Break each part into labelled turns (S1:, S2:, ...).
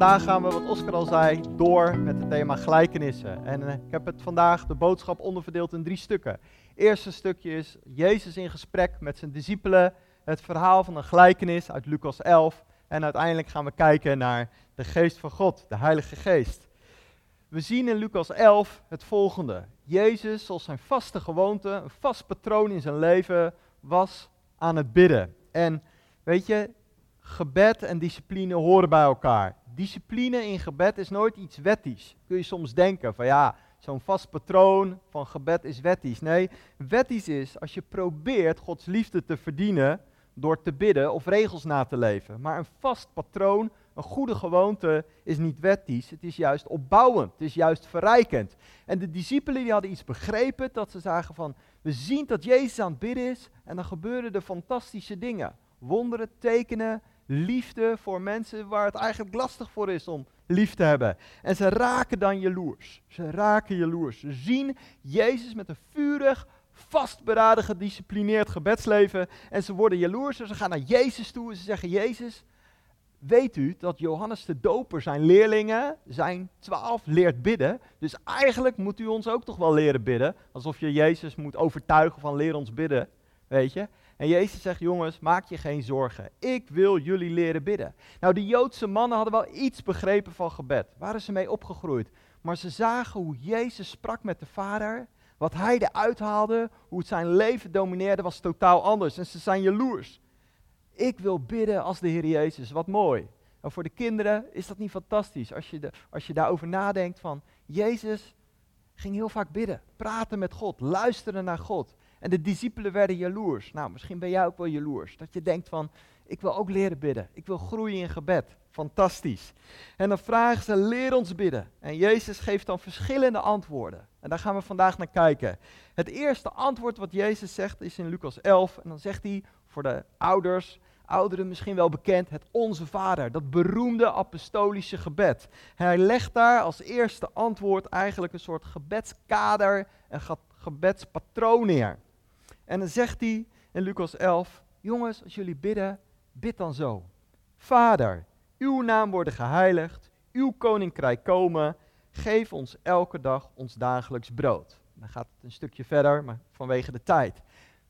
S1: vandaag gaan we, wat Oscar al zei, door met het thema gelijkenissen. En eh, ik heb het vandaag, de boodschap, onderverdeeld in drie stukken. Het eerste stukje is Jezus in gesprek met zijn discipelen, het verhaal van een gelijkenis uit Lucas 11. En uiteindelijk gaan we kijken naar de geest van God, de Heilige Geest. We zien in Lucas 11 het volgende. Jezus, zoals zijn vaste gewoonte, een vast patroon in zijn leven, was aan het bidden. En weet je, gebed en discipline horen bij elkaar. Discipline in gebed is nooit iets wettisch. Kun je soms denken van ja, zo'n vast patroon van gebed is wettisch. Nee, wettisch is als je probeert Gods liefde te verdienen door te bidden of regels na te leven. Maar een vast patroon, een goede gewoonte is niet wettisch, het is juist opbouwend, het is juist verrijkend. En de discipelen die hadden iets begrepen, dat ze zagen van, we zien dat Jezus aan het bidden is en dan gebeuren er fantastische dingen. Wonderen, tekenen, liefde voor mensen waar het eigenlijk lastig voor is om lief te hebben. En ze raken dan jaloers. Ze raken jaloers. Ze zien Jezus met een vurig, vastberaden, gedisciplineerd gebedsleven. En ze worden jaloers en ze gaan naar Jezus toe en ze zeggen, Jezus, weet u dat Johannes de Doper zijn leerlingen, zijn twaalf, leert bidden. Dus eigenlijk moet u ons ook toch wel leren bidden. Alsof je Jezus moet overtuigen van leer ons bidden, weet je. En Jezus zegt, jongens, maak je geen zorgen. Ik wil jullie leren bidden. Nou, de Joodse mannen hadden wel iets begrepen van gebed. Waren ze mee opgegroeid. Maar ze zagen hoe Jezus sprak met de Vader. Wat hij eruit haalde, hoe het zijn leven domineerde, was totaal anders. En ze zijn jaloers. Ik wil bidden als de Heer Jezus. Wat mooi. En voor de kinderen is dat niet fantastisch. Als je, de, als je daarover nadenkt van, Jezus ging heel vaak bidden. Praten met God, luisteren naar God. En de discipelen werden jaloers. Nou, misschien ben jij ook wel jaloers. Dat je denkt van, ik wil ook leren bidden. Ik wil groeien in gebed. Fantastisch. En dan vragen ze, leer ons bidden. En Jezus geeft dan verschillende antwoorden. En daar gaan we vandaag naar kijken. Het eerste antwoord wat Jezus zegt is in Lucas 11. En dan zegt hij voor de ouders, ouderen misschien wel bekend, het Onze Vader. Dat beroemde apostolische gebed. Hij legt daar als eerste antwoord eigenlijk een soort gebedskader, een gebedspatroon neer. En dan zegt hij in Lucas 11, jongens, als jullie bidden, bid dan zo. Vader, uw naam worden geheiligd, uw koninkrijk komen, geef ons elke dag ons dagelijks brood. Dan gaat het een stukje verder, maar vanwege de tijd.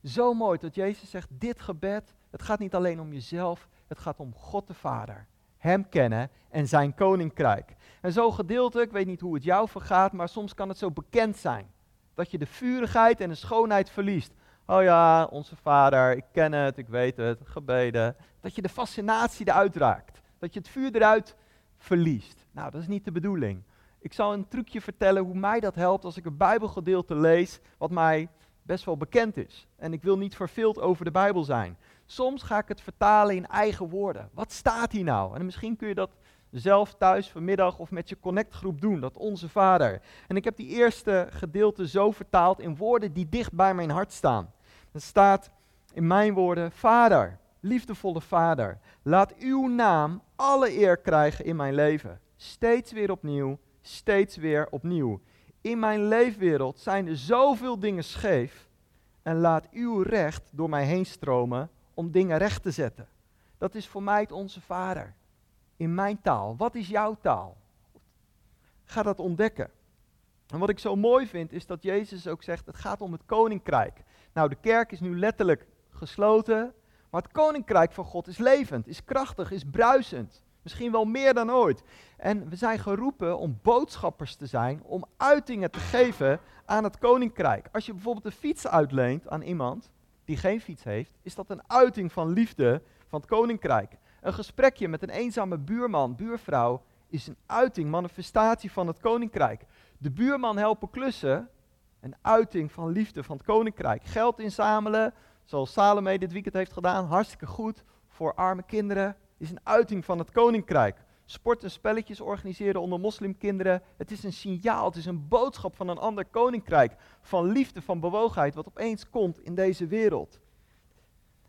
S1: Zo mooi dat Jezus zegt, dit gebed, het gaat niet alleen om jezelf, het gaat om God de Vader. Hem kennen en zijn koninkrijk. En zo gedeeltelijk, ik weet niet hoe het jou vergaat, maar soms kan het zo bekend zijn. Dat je de vurigheid en de schoonheid verliest. Oh ja, onze vader, ik ken het, ik weet het, gebeden. Dat je de fascinatie eruit raakt. Dat je het vuur eruit verliest. Nou, dat is niet de bedoeling. Ik zal een trucje vertellen hoe mij dat helpt als ik een Bijbelgedeelte lees wat mij best wel bekend is. En ik wil niet verveeld over de Bijbel zijn. Soms ga ik het vertalen in eigen woorden. Wat staat hier nou? En misschien kun je dat zelf thuis vanmiddag of met je connectgroep doen, dat onze Vader. En ik heb die eerste gedeelte zo vertaald in woorden die dicht bij mijn hart staan. Er staat in mijn woorden, Vader, liefdevolle Vader, laat uw naam alle eer krijgen in mijn leven. Steeds weer opnieuw, steeds weer opnieuw. In mijn leefwereld zijn er zoveel dingen scheef en laat uw recht door mij heen stromen om dingen recht te zetten. Dat is voor mij het onze Vader in mijn taal? Wat is jouw taal? Ga dat ontdekken. En wat ik zo mooi vind, is dat Jezus ook zegt, het gaat om het koninkrijk. Nou, de kerk is nu letterlijk gesloten, maar het koninkrijk van God is levend, is krachtig, is bruisend. Misschien wel meer dan ooit. En we zijn geroepen om boodschappers te zijn, om uitingen te geven aan het koninkrijk. Als je bijvoorbeeld een fiets uitleent aan iemand die geen fiets heeft, is dat een uiting van liefde van het koninkrijk. Een gesprekje met een eenzame buurman, buurvrouw, is een uiting, manifestatie van het koninkrijk. De buurman helpen klussen, een uiting van liefde van het koninkrijk. Geld inzamelen, zoals Salome dit weekend heeft gedaan, hartstikke goed. Voor arme kinderen is een uiting van het koninkrijk. Sport en spelletjes organiseren onder moslimkinderen. Het is een signaal, het is een boodschap van een ander koninkrijk. Van liefde, van bewogenheid, wat opeens komt in deze wereld.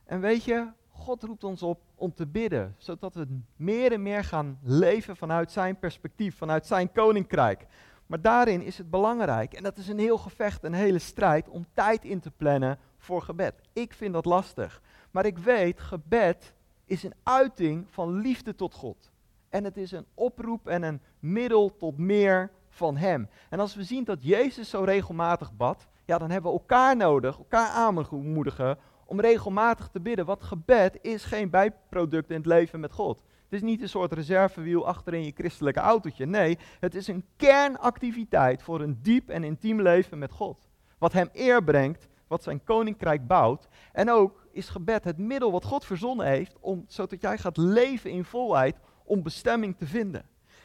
S1: En weet je, God roept ons op om te bidden, zodat we meer en meer gaan leven vanuit zijn perspectief, vanuit zijn koninkrijk. Maar daarin is het belangrijk, en dat is een heel gevecht, een hele strijd, om tijd in te plannen voor gebed. Ik vind dat lastig. Maar ik weet, gebed is een uiting van liefde tot God. En het is een oproep en een middel tot meer van Hem. En als we zien dat Jezus zo regelmatig bad, ja, dan hebben we elkaar nodig, elkaar aanmoedigen om regelmatig te bidden. Want gebed is geen bijproduct in het leven met God. Het is niet een soort reservewiel achterin je christelijke autootje. Nee, het is een kernactiviteit voor een diep en intiem leven met God. Wat Hem eer brengt, wat zijn koninkrijk bouwt. En ook is gebed het middel wat God verzonnen heeft, om, zodat jij gaat leven in volheid om bestemming te vinden.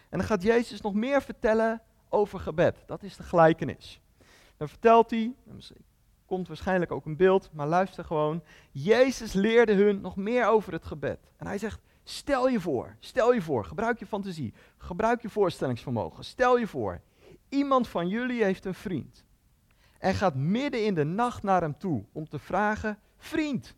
S1: En dan gaat Jezus nog meer vertellen over gebed. Dat is de gelijkenis. Dan vertelt hij, komt waarschijnlijk ook een beeld, maar luister gewoon. Jezus leerde hun nog meer over het gebed. En hij zegt, stel je voor, stel je voor, gebruik je fantasie, gebruik je voorstellingsvermogen. Stel je voor, iemand van jullie heeft een vriend. En gaat midden in de nacht naar hem toe om te vragen, vriend,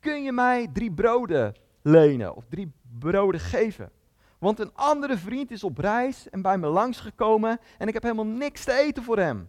S1: kun je mij drie broden lenen of drie broden geven? Want een andere vriend is op reis en bij me langsgekomen en ik heb helemaal niks te eten voor hem.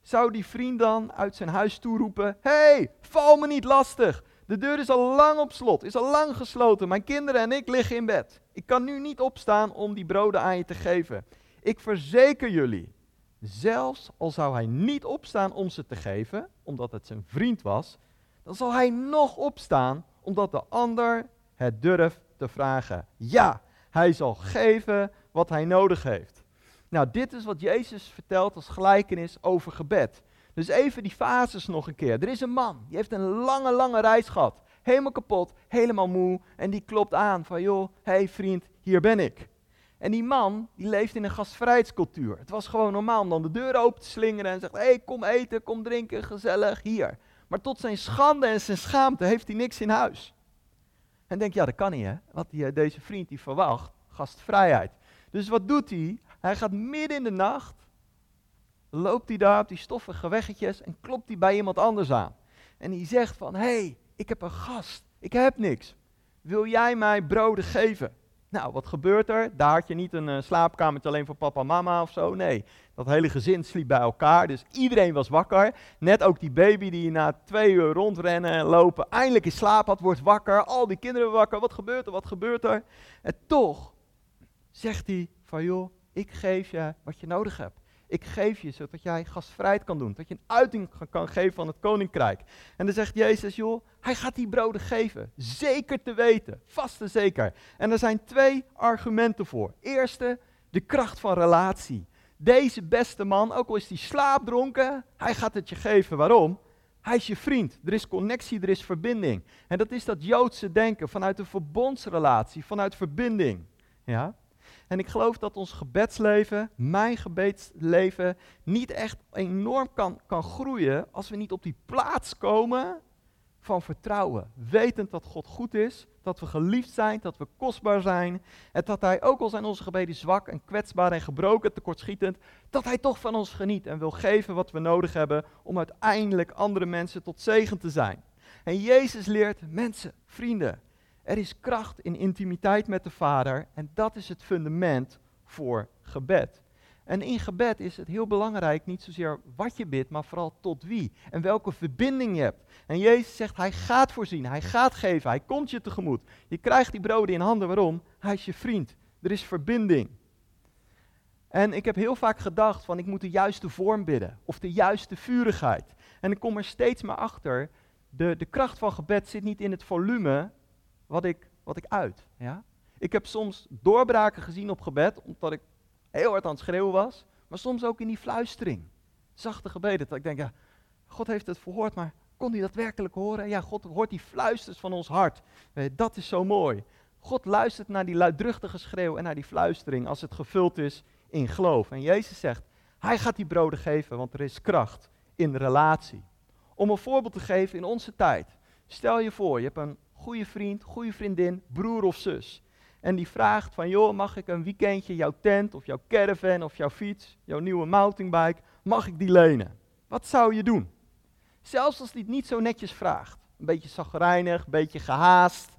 S1: Zou die vriend dan uit zijn huis toeroepen: hey, val me niet lastig. De deur is al lang op slot, is al lang gesloten. Mijn kinderen en ik liggen in bed. Ik kan nu niet opstaan om die broden aan je te geven. Ik verzeker jullie, zelfs al zou hij niet opstaan om ze te geven, omdat het zijn vriend was, dan zal hij nog opstaan omdat de ander het durft te vragen. Ja, hij zal geven wat hij nodig heeft. Nou, dit is wat Jezus vertelt als gelijkenis over gebed. Dus even die fases nog een keer. Er is een man, die heeft een lange, lange reis gehad. Helemaal kapot, helemaal moe. En die klopt aan van, joh, hé hey vriend, hier ben ik. En die man, die leeft in een gastvrijheidscultuur. Het was gewoon normaal om dan de deur open te slingeren en zegt, hé, hey, kom eten, kom drinken, gezellig, hier. Maar tot zijn schande en zijn schaamte heeft hij niks in huis. En denk, ja, dat kan niet, hè? Wat die, eh, deze vriend die verwacht, gastvrijheid. Dus wat doet hij? Hij gaat midden in de nacht, loopt hij daar op die stoffige weggetjes en klopt hij bij iemand anders aan. En die zegt van, hey, ik heb een gast, ik heb niks. Wil jij mij broden geven? Nou, wat gebeurt er? Daar had je niet een uh, slaapkamertje alleen voor papa en mama of zo. Nee, dat hele gezin sliep bij elkaar. Dus iedereen was wakker. Net ook die baby die na twee uur rondrennen en lopen eindelijk in slaap had, wordt wakker. Al die kinderen wakker. Wat gebeurt er? Wat gebeurt er? En toch zegt hij van joh, ik geef je wat je nodig hebt. Ik geef je zodat jij gastvrijheid kan doen. Dat je een uiting kan geven van het koninkrijk. En dan zegt Jezus, joh, hij gaat die broden geven. Zeker te weten. Vast en zeker. En er zijn twee argumenten voor. Eerste, de kracht van relatie. Deze beste man, ook al is hij slaapdronken, hij gaat het je geven. Waarom? Hij is je vriend. Er is connectie, er is verbinding. En dat is dat Joodse denken vanuit een verbondsrelatie, vanuit verbinding. Ja? En ik geloof dat ons gebedsleven, mijn gebedsleven, niet echt enorm kan, kan groeien als we niet op die plaats komen van vertrouwen. Wetend dat God goed is, dat we geliefd zijn, dat we kostbaar zijn. En dat Hij, ook al zijn onze gebeden zwak en kwetsbaar en gebroken, tekortschietend, dat Hij toch van ons geniet en wil geven wat we nodig hebben om uiteindelijk andere mensen tot zegen te zijn. En Jezus leert mensen, vrienden, er is kracht in intimiteit met de Vader en dat is het fundament voor gebed. En in gebed is het heel belangrijk niet zozeer wat je bidt, maar vooral tot wie en welke verbinding je hebt. En Jezus zegt, hij gaat voorzien, hij gaat geven, hij komt je tegemoet. Je krijgt die broden in handen, waarom? Hij is je vriend, er is verbinding. En ik heb heel vaak gedacht van ik moet de juiste vorm bidden of de juiste vurigheid. En ik kom er steeds maar achter, de, de kracht van gebed zit niet in het volume, wat ik, wat ik uit. Ja? Ik heb soms doorbraken gezien op gebed, omdat ik heel hard aan het schreeuwen was, maar soms ook in die fluistering. Zachte gebeden, dat ik denk, ja, God heeft het verhoord, maar kon hij dat werkelijk horen? Ja, God hoort die fluisters van ons hart. Dat is zo mooi. God luistert naar die luidruchtige schreeuw en naar die fluistering als het gevuld is in geloof. En Jezus zegt, hij gaat die broden geven, want er is kracht in relatie. Om een voorbeeld te geven in onze tijd. Stel je voor, je hebt een goede vriend, goede vriendin, broer of zus. En die vraagt van, joh, mag ik een weekendje jouw tent of jouw caravan of jouw fiets, jouw nieuwe mountainbike, mag ik die lenen? Wat zou je doen? Zelfs als die het niet zo netjes vraagt. Een beetje zagrijnig, een beetje gehaast.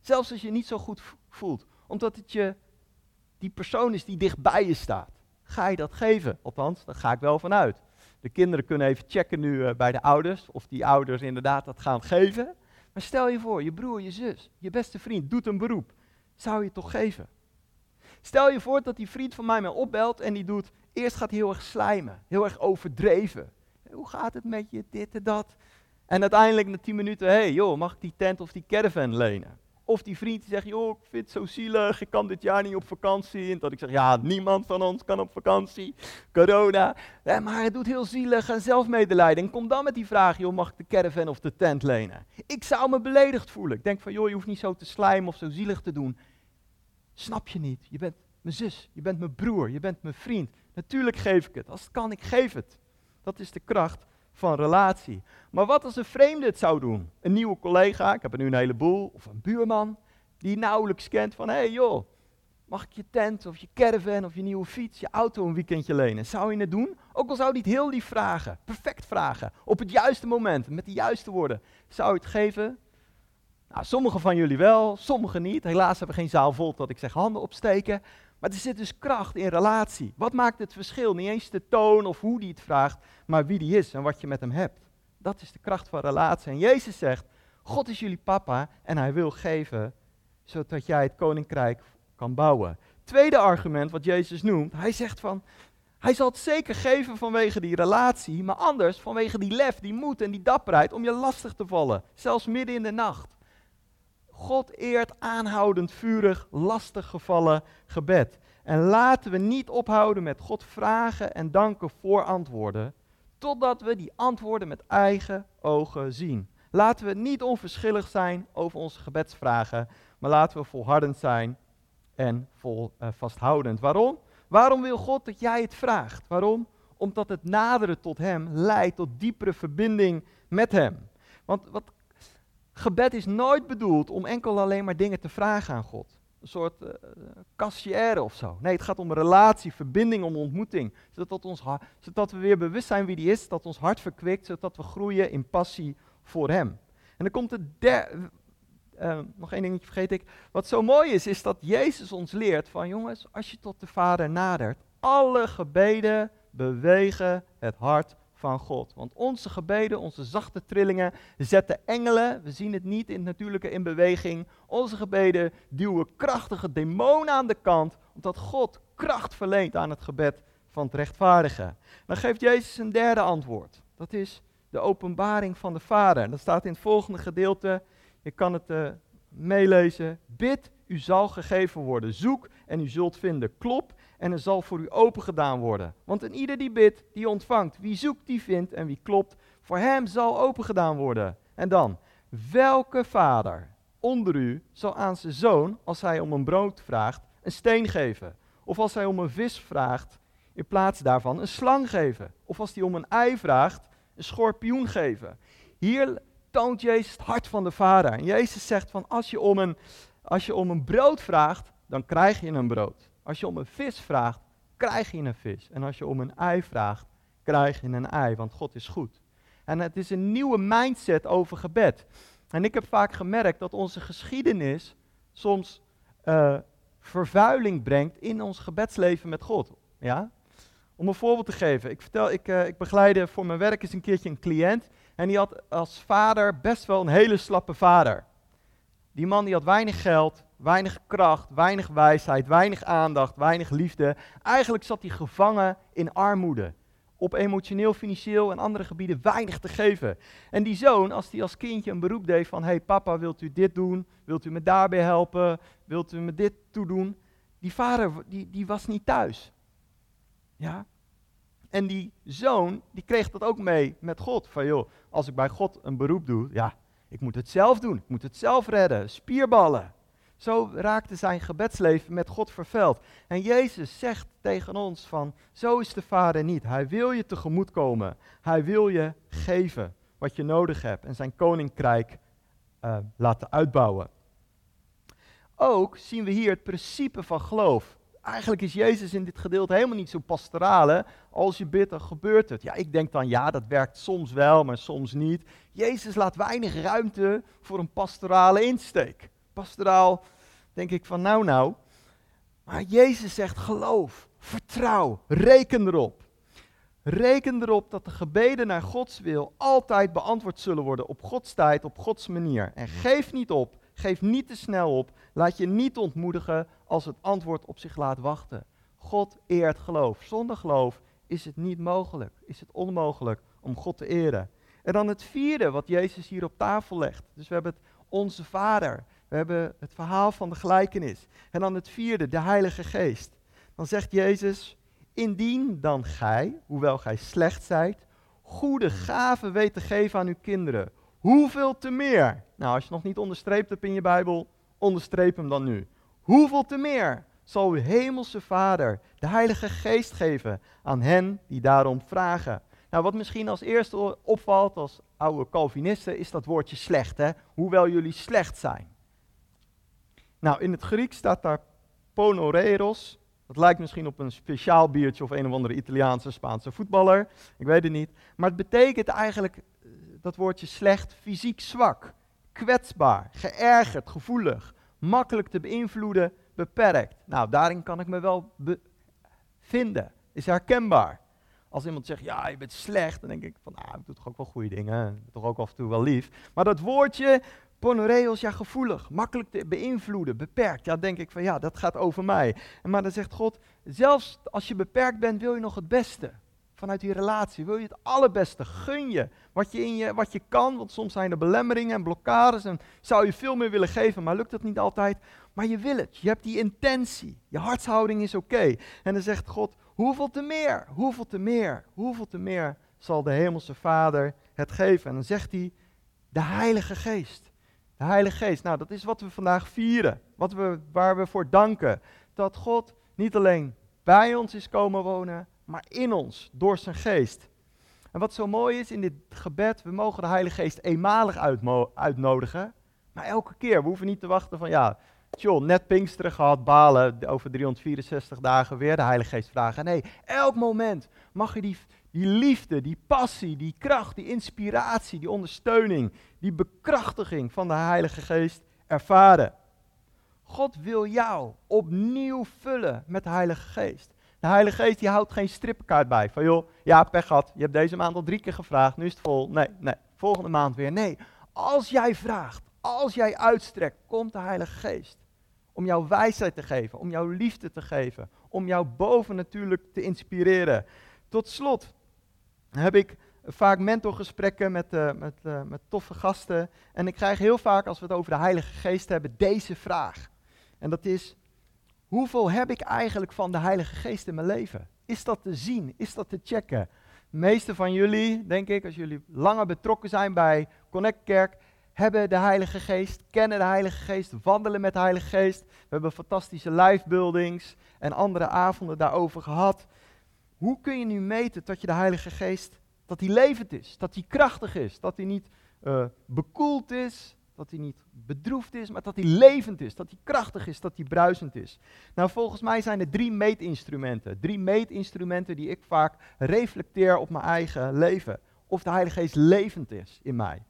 S1: Zelfs als je niet zo goed voelt. Omdat het je die persoon is die dicht bij je staat. Ga je dat geven? Althans, daar ga ik wel vanuit. De kinderen kunnen even checken nu uh, bij de ouders of die ouders inderdaad dat gaan geven. Maar stel je voor, je broer, je zus, je beste vriend doet een beroep. Zou je toch geven? Stel je voor dat die vriend van mij mij opbelt en die doet, eerst gaat hij heel erg slijmen, heel erg overdreven. Hoe gaat het met je, dit en dat? En uiteindelijk na tien minuten, hé hey, joh, mag ik die tent of die caravan lenen? Of die vriend die zegt, joh, ik vind het zo zielig, ik kan dit jaar niet op vakantie. En dat ik zeg, ja, niemand van ons kan op vakantie, corona. Maar het doet heel zielig en zelfmedelijden. En kom dan met die vraag, joh, mag ik de caravan of de tent lenen? Ik zou me beledigd voelen. Ik denk van, joh, je hoeft niet zo te slijmen of zo zielig te doen. Snap je niet? Je bent mijn zus, je bent mijn broer, je bent mijn vriend. Natuurlijk geef ik het. Als het kan, ik geef het. Dat is de kracht van relatie. Maar wat als een vreemde het zou doen? Een nieuwe collega, ik heb er nu een heleboel, of een buurman, die nauwelijks kent van, hé hey joh, mag ik je tent of je caravan of je nieuwe fiets, je auto een weekendje lenen? Zou je het doen? Ook al zou hij het heel lief vragen, perfect vragen, op het juiste moment, met de juiste woorden. Zou je het geven? Nou, sommigen van jullie wel, sommigen niet. Helaas hebben we geen zaal vol dat ik zeg handen opsteken. Maar er zit dus kracht in relatie. Wat maakt het verschil? Niet eens de toon of hoe die het vraagt, maar wie die is en wat je met hem hebt. Dat is de kracht van relatie. En Jezus zegt, God is jullie papa en hij wil geven, zodat jij het koninkrijk kan bouwen. Tweede argument wat Jezus noemt, hij zegt van, hij zal het zeker geven vanwege die relatie, maar anders vanwege die lef, die moed en die dapperheid om je lastig te vallen, zelfs midden in de nacht. God eert aanhoudend, vurig, lastig gevallen gebed. En laten we niet ophouden met God vragen en danken voor antwoorden, totdat we die antwoorden met eigen ogen zien. Laten we niet onverschillig zijn over onze gebedsvragen, maar laten we volhardend zijn en vol, uh, vasthoudend. Waarom? Waarom wil God dat jij het vraagt? Waarom? Omdat het naderen tot Hem leidt tot diepere verbinding met Hem. Want wat Gebed is nooit bedoeld om enkel alleen maar dingen te vragen aan God. Een soort uh, of zo. Nee, het gaat om relatie, verbinding, om ontmoeting. Zodat, ons, zodat we weer bewust zijn wie die is, dat ons hart verkwikt, zodat we groeien in passie voor hem. En dan komt de derde, uh, nog één dingetje vergeet ik. Wat zo mooi is, is dat Jezus ons leert van jongens, als je tot de Vader nadert, alle gebeden bewegen het hart van God. Want onze gebeden, onze zachte trillingen zetten engelen, we zien het niet in het natuurlijke in beweging, onze gebeden duwen krachtige demonen aan de kant, omdat God kracht verleent aan het gebed van het rechtvaardige. Dan geeft Jezus een derde antwoord. Dat is de openbaring van de Vader. Dat staat in het volgende gedeelte. Je kan het uh, meelezen. Bid, u zal gegeven worden. Zoek en u zult vinden. Klop en er zal voor u open gedaan worden. Want een ieder die bidt, die ontvangt. Wie zoekt, die vindt. En wie klopt, voor hem zal open gedaan worden. En dan, welke vader onder u zal aan zijn zoon, als hij om een brood vraagt, een steen geven? Of als hij om een vis vraagt, in plaats daarvan een slang geven? Of als hij om een ei vraagt, een schorpioen geven? Hier toont Jezus het hart van de vader. En Jezus zegt van, als je om een, als je om een brood vraagt, dan krijg je een brood. Als je om een vis vraagt, krijg je een vis. En als je om een ei vraagt, krijg je een ei, want God is goed. En het is een nieuwe mindset over gebed. En ik heb vaak gemerkt dat onze geschiedenis soms uh, vervuiling brengt in ons gebedsleven met God. Ja? Om een voorbeeld te geven. Ik, vertel, ik, uh, ik begeleide voor mijn werk eens een keertje een cliënt. En die had als vader best wel een hele slappe vader. Die man die had weinig geld, weinig kracht, weinig wijsheid, weinig aandacht, weinig liefde. Eigenlijk zat hij gevangen in armoede. Op emotioneel, financieel en andere gebieden weinig te geven. En die zoon, als hij als kindje een beroep deed van: hey papa, wilt u dit doen? Wilt u me daarbij helpen? Wilt u me dit toedoen? Die vader, die, die was niet thuis. Ja? En die zoon, die kreeg dat ook mee met God. Van joh, als ik bij God een beroep doe, ja, ik moet het zelf doen. Ik moet het zelf redden. Spierballen. Zo raakte zijn gebedsleven met God vervuild. En Jezus zegt tegen ons van, zo is de Vader niet. Hij wil je tegemoet komen. Hij wil je geven wat je nodig hebt en zijn koninkrijk uh, laten uitbouwen. Ook zien we hier het principe van geloof. Eigenlijk is Jezus in dit gedeelte helemaal niet zo pastorale. Als je bidt, dan gebeurt het. Ja, ik denk dan, ja, dat werkt soms wel, maar soms niet. Jezus laat weinig ruimte voor een pastorale insteek pastoraal denk ik van nou nou. Maar Jezus zegt geloof, vertrouw, reken erop. Reken erop dat de gebeden naar Gods wil altijd beantwoord zullen worden op Gods tijd, op Gods manier. En geef niet op, Geef niet te snel op. Laat je niet ontmoedigen als het antwoord op zich laat wachten. God eert geloof. Zonder geloof is het niet mogelijk, is het onmogelijk om God te eren. En dan het vierde wat Jezus hier op tafel legt. Dus we hebben het onze Vader. We hebben het verhaal van de gelijkenis. En dan het vierde, de Heilige Geest. Dan zegt Jezus, indien dan gij, hoewel gij slecht zijt, goede gaven weet te geven aan uw kinderen, hoeveel te meer? Nou, als je nog niet onderstreept hebt in je Bijbel, onderstreep hem dan nu. Hoeveel te meer zal uw hemelse Vader de Heilige Geest geven aan hen die daarom vragen? Nou, wat misschien als eerste opvalt als oude Calvinisten, is dat woordje slecht, hè? Hoewel jullie slecht zijn. Nou, in het Grieks staat daar ponoreros. Dat lijkt misschien op een speciaal biertje of een of andere Italiaanse, Spaanse voetballer. Ik weet het niet. Maar het betekent eigenlijk, eh, dat woordje slecht, fysiek zwak, kwetsbaar, geërgerd, gevoelig, makkelijk te beïnvloeden, beperkt. Nou, daarin kan ik me wel vinden. Is herkenbaar. Als iemand zegt, ja, je bent slecht, dan denk ik van, nou, ik doe toch ook wel goede dingen. Toch ook af en toe wel lief. Maar dat woordje, ponoreos, ja, gevoelig, makkelijk te beïnvloeden, beperkt. Ja, denk ik van, ja, dat gaat over mij. Maar dan zegt God, zelfs als je beperkt bent, wil je nog het beste. Vanuit die relatie wil je het allerbeste, gun je wat je, in je wat je kan. Want soms zijn er belemmeringen en blokkades en zou je veel meer willen geven, maar lukt dat niet altijd. Maar je wil het, je hebt die intentie, je hartshouding is oké. En dan zegt God, Hoeveel te meer, hoeveel te meer, hoeveel te meer zal de Hemelse Vader het geven? En dan zegt hij, de Heilige Geest. De Heilige Geest, nou dat is wat we vandaag vieren, wat we, waar we voor danken. Dat God niet alleen bij ons is komen wonen, maar in ons, door zijn geest. En wat zo mooi is in dit gebed, we mogen de Heilige Geest eenmalig uitnodigen, maar elke keer. We hoeven niet te wachten van ja, John, net Pinksteren gehad, balen, over 364 dagen weer de Heilige Geest vragen. Nee, elk moment mag je die, die liefde, die passie, die kracht, die inspiratie, die ondersteuning, die bekrachtiging van de Heilige Geest ervaren. God wil jou opnieuw vullen met de Heilige Geest. De Heilige Geest die houdt geen strippenkaart bij. Van joh, ja, pech gehad. Je hebt deze maand al drie keer gevraagd. Nu is het vol. Nee, nee. Volgende maand weer. Nee. Als jij vraagt, als jij uitstrekt, komt de Heilige Geest. Om jouw wijsheid te geven, om jouw liefde te geven, om jou boven natuurlijk te inspireren. Tot slot heb ik vaak mentorgesprekken met, uh, met, uh, met toffe gasten. En ik krijg heel vaak, als we het over de Heilige Geest hebben, deze vraag. En dat is, hoeveel heb ik eigenlijk van de Heilige Geest in mijn leven? Is dat te zien? Is dat te checken? De meeste van jullie, denk ik, als jullie langer betrokken zijn bij Connect Kerk, hebben de Heilige Geest, kennen de Heilige Geest, wandelen met de Heilige Geest. We hebben fantastische live buildings en andere avonden daarover gehad. Hoe kun je nu meten dat je de Heilige Geest, dat hij levend is, dat hij krachtig is, dat hij niet uh, bekoeld is, dat hij niet bedroefd is, maar dat hij levend is, dat hij krachtig is, dat hij bruisend is. Nou, volgens mij zijn er drie meetinstrumenten. Drie meetinstrumenten die ik vaak reflecteer op mijn eigen leven. Of de Heilige Geest levend is in mij.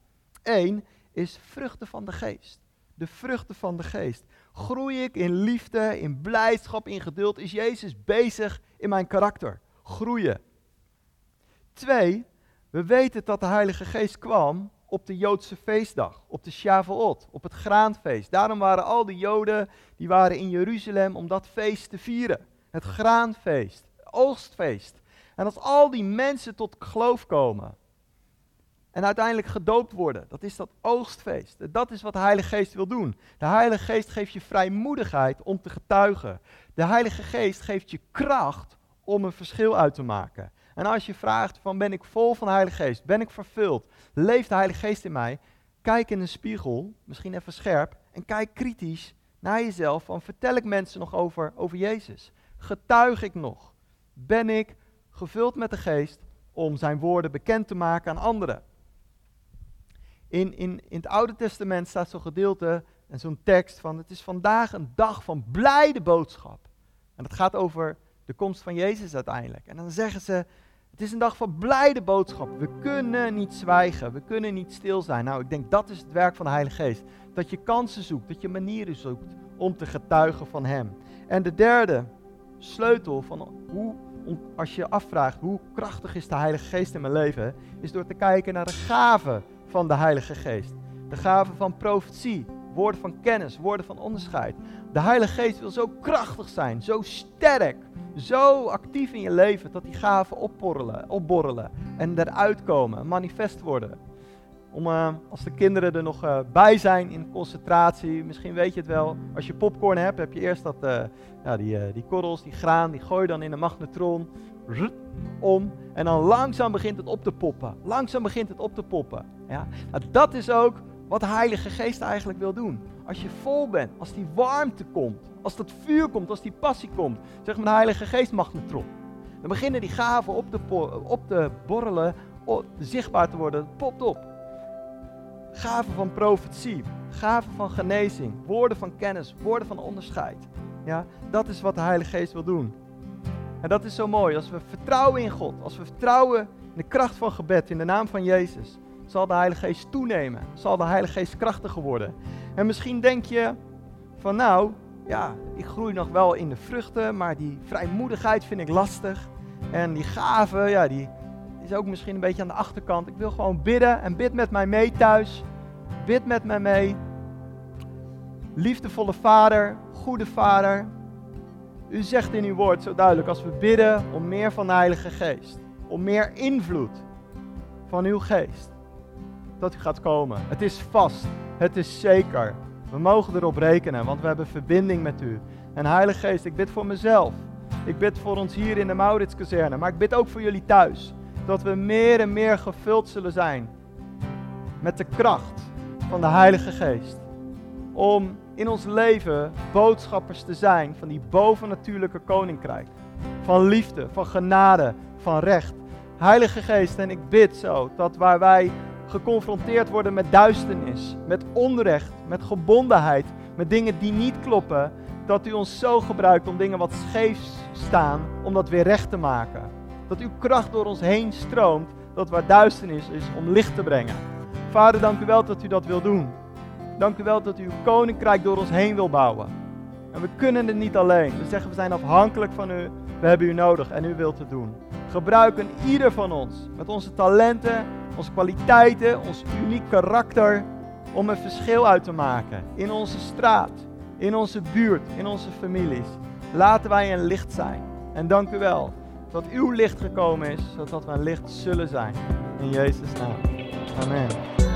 S1: Eén is vruchten van de geest. De vruchten van de geest. Groei ik in liefde, in blijdschap, in geduld? Is Jezus bezig in mijn karakter? Groeien. Twee, we weten dat de Heilige Geest kwam op de Joodse feestdag, op de Shavuot, op het graanfeest. Daarom waren al die Joden, die waren in Jeruzalem om dat feest te vieren. Het graanfeest, oogstfeest. En als al die mensen tot geloof komen, en uiteindelijk gedoopt worden. Dat is dat oogstfeest. Dat is wat de Heilige Geest wil doen. De Heilige Geest geeft je vrijmoedigheid om te getuigen. De Heilige Geest geeft je kracht om een verschil uit te maken. En als je vraagt van ben ik vol van de Heilige Geest, ben ik vervuld, leeft de Heilige Geest in mij, kijk in een spiegel, misschien even scherp, en kijk kritisch naar jezelf van vertel ik mensen nog over, over Jezus? Getuig ik nog? Ben ik gevuld met de Geest om zijn woorden bekend te maken aan anderen? In, in, in het Oude Testament staat zo'n gedeelte en zo'n tekst van het is vandaag een dag van blijde boodschap. En dat gaat over de komst van Jezus uiteindelijk. En dan zeggen ze, het is een dag van blijde boodschap. We kunnen niet zwijgen, we kunnen niet stil zijn. Nou, ik denk dat is het werk van de Heilige Geest. Dat je kansen zoekt, dat je manieren zoekt om te getuigen van Hem. En de derde sleutel van hoe, als je afvraagt hoe krachtig is de Heilige Geest in mijn leven, is door te kijken naar de gaven van de Heilige Geest. De gave van profetie, woorden van kennis, woorden van onderscheid. De Heilige Geest wil zo krachtig zijn, zo sterk, zo actief in je leven dat die gaven opborrelen, opborrelen en eruit komen, manifest worden. Om, uh, als de kinderen er nog uh, bij zijn in concentratie, misschien weet je het wel, als je popcorn hebt, heb je eerst dat, uh, ja, die, die korrels, die graan, die gooi je dan in een magnetron om en dan langzaam begint het op te poppen. Langzaam begint het op te poppen. Ja? Nou, dat is ook wat de Heilige Geest eigenlijk wil doen. Als je vol bent, als die warmte komt, als dat vuur komt, als die passie komt, zeg maar de Heilige Geest magnetron. Dan beginnen die gaven op te, op borrelen, zichtbaar te worden. Popt op. Gaven van profetie, gaven van genezing, woorden van kennis, woorden van onderscheid. Ja, dat is wat de Heilige Geest wil doen. En dat is zo mooi. Als we vertrouwen in God, als we vertrouwen in de kracht van gebed, in de naam van Jezus, zal de Heilige Geest toenemen. Zal de Heilige Geest krachtiger worden. En misschien denk je van nou, ja, ik groei nog wel in de vruchten, maar die vrijmoedigheid vind ik lastig. En die gave, ja, die is ook misschien een beetje aan de achterkant. Ik wil gewoon bidden en bid met mij mee thuis. Bid met mij mee. Liefdevolle vader, goede vader. U zegt in uw woord zo duidelijk als we bidden om meer van de Heilige Geest. Om meer invloed van uw geest. Dat u gaat komen. Het is vast. Het is zeker. We mogen erop rekenen, want we hebben verbinding met u. En Heilige Geest, ik bid voor mezelf. Ik bid voor ons hier in de Mauritskazerne, maar ik bid ook voor jullie thuis. Dat we meer en meer gevuld zullen zijn met de kracht van de Heilige Geest. Om in ons leven boodschappers te zijn van die bovennatuurlijke koninkrijk. Van liefde, van genade, van recht. Heilige Geest, en ik bid zo dat waar wij geconfronteerd worden met duisternis, met onrecht, met gebondenheid, met dingen die niet kloppen, dat u ons zo gebruikt om dingen wat scheef staan, om dat weer recht te maken. Dat uw kracht door ons heen stroomt, dat waar duisternis is, om licht te brengen. Vader, dank u wel dat u dat wil doen. Dank u wel dat u uw koninkrijk door ons heen wil bouwen. En we kunnen het niet alleen. We zeggen we zijn afhankelijk van u. We hebben u nodig en u wilt het doen. Gebruik een ieder van ons met onze talenten, onze kwaliteiten, ons uniek karakter om een verschil uit te maken in onze straat, in onze buurt, in onze families. Laten wij een licht zijn. En dank u wel dat uw licht gekomen is, zodat we een licht zullen zijn. In Jezus' naam. Amen.